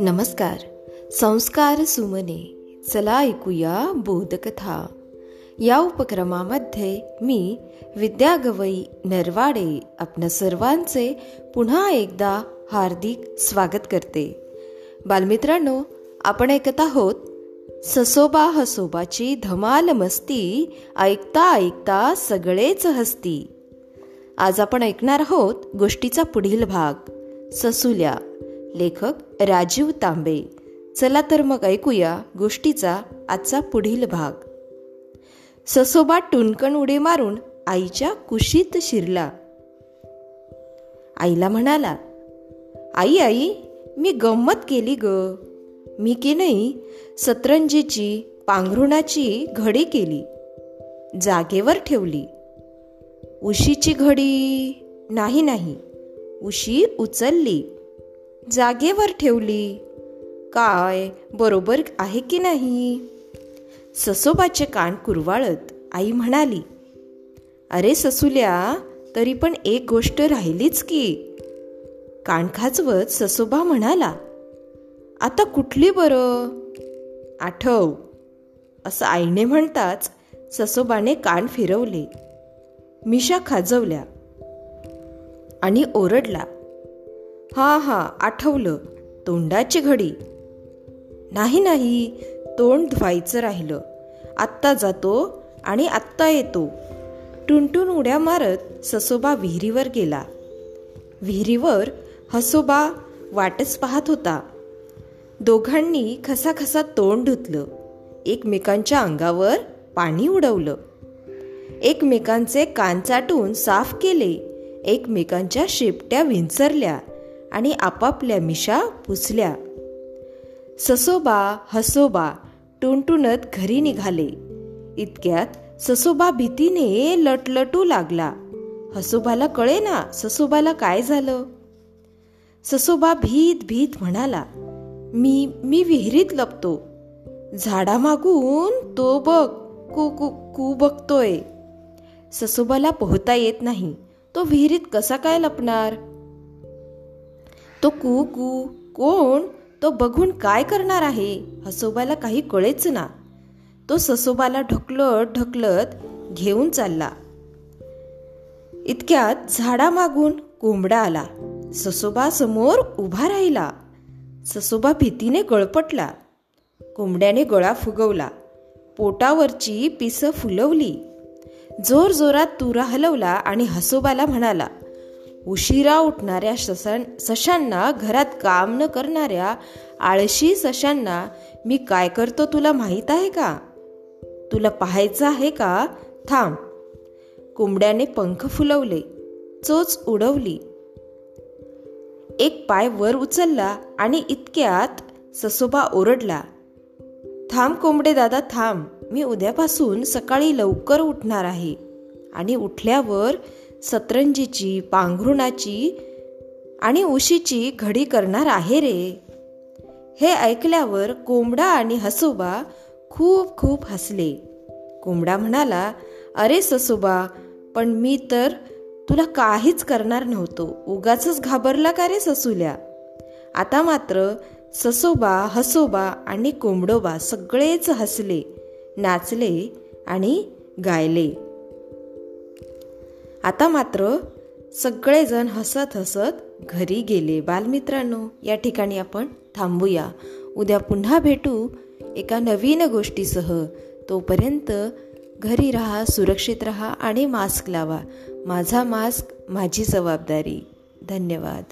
नमस्कार. संस्कार सुमने. चला ऐकूया बोधकथा. या उपक्रमामध्ये मी विद्या गवई नरवाडे आपण सर्वांचे पुन्हा एकदा हार्दिक स्वागत करते. बालमित्रांनो आपण ऐकत आहोत ससोबा हसोबाची धमाल मस्ती ऐकता ऐकता सगळेच हसती. आज आपण ऐकणार आहोत गोष्टीचा पुढील भाग. ससुल्या लेखक राजीव तांबे. चला तर मग ऐकूया गोष्टीचा आजचा पुढील भाग. ससोबा टुनकण उडे मारून आईच्या कुशीत शिरला. आईला म्हणाला आई आई मी गंमत केली ग. मी की नाही सतरंजीची पांघरुणाची घडी केली. जागेवर ठेवली. उशीची घडी. नाही नाही. उशी उचलली. जागेवर ठेवली. काय बरोबर आहे की नाही? ससोबाचे कान कुरवाळत आई म्हणाली अरे ससुल्या तरी पण एक गोष्ट राहिलीच की. कान खाचवत ससोबा म्हणाला आता कुठली बरं? आठव. असं आईने म्हणताच ससोबाने कान फिरवले. मिशा खाजवल्या आणि ओरडला हा हा आठवलं तोंडाची घडी. नाही नाही तोंड धुवायचं राहिलं. आत्ता जातो आणि आत्ता येतो. टुनटुन उड्या मारत ससोबा विहिरीवर गेला. विहिरीवर हसोबा वाटच पाहत होता. दोघांनी खसाखसा तोंड धुतलं. एकमेकांच्या अंगावर पाणी उडवलं. एकमेकांचे कान चाटून साफ केले. एकमेकांच्या शेपट्या विंचरल्या आणि आपापल्या मिशा पुसल्या. ससोबा हसोबा टुनटुनत घरी निघाले. इतक्यात ससोबा भीतीने लटलटू लागला. हसोबाला कळे ना ससोबाला काय झालं? ससोबा भीत भीत म्हणाला मी मी विहिरीत लपतो. झाडा मागून तो बघ कू कू कू बघतोय. ससोबाला पोहता येत नाही. तो विहिरीत कसा काय लपणार? तो कू कू कोण? तो बघून काय करणार आहे? हसोबाला काही कळेच ना. तो ससोबाला ढकलत ढकलत घेऊन चालला. इतक्यात झाडामागून कोंबडा आला. ससोबा समोर उभा राहिला. ससोबा भीतीने गळपटला. कोंबड्याने गळा फुगवला. पोटावरची पिसं फुलवली. जोर जोरात तुरा हलवला आणि हसोबाला म्हणाला उशिरा उठणाऱ्या सशां सशांना घरात काम न करणाऱ्या आळशी सशांना मी काय करतो तुला माहीत आहे का? तुला पाहायचं आहे का? थांब. कोंबड्याने पंख फुलवले चोच उडवली. एक पाय वर उचलला आणि इतक्यात ससोबा ओरडला थांब कोंबडे दादा थांब. मी उद्यापासून सकाळी लवकर उठणार आहे. आणि उठल्यावर सतरंजीची पांघरुणाची आणि उशीची घडी करणार आहे रे. हे ऐकल्यावर कोंबडा आणि हसोबा खूप खूप हसले. कोंबडा म्हणाला अरे ससोबा पण मी तर तुला काहीच करणार नव्हतो. उगाच घाबरला का रे ससुल्या? आता मात्र ससोबा हसोबा आणि कोंबडोबा सगळेच हसले. नाचले आणि गायले. आता मात्र सगळेजण हसत हसत घरी गेले. बालमित्रांनो या ठिकाणी आपण थांबूया. उद्या पुन्हा भेटू एका नवीन गोष्टीसह. तोपर्यंत घरी राहा सुरक्षित राहा आणि मास्क लावा. माझा मास्क माझी जबाबदारी. धन्यवाद.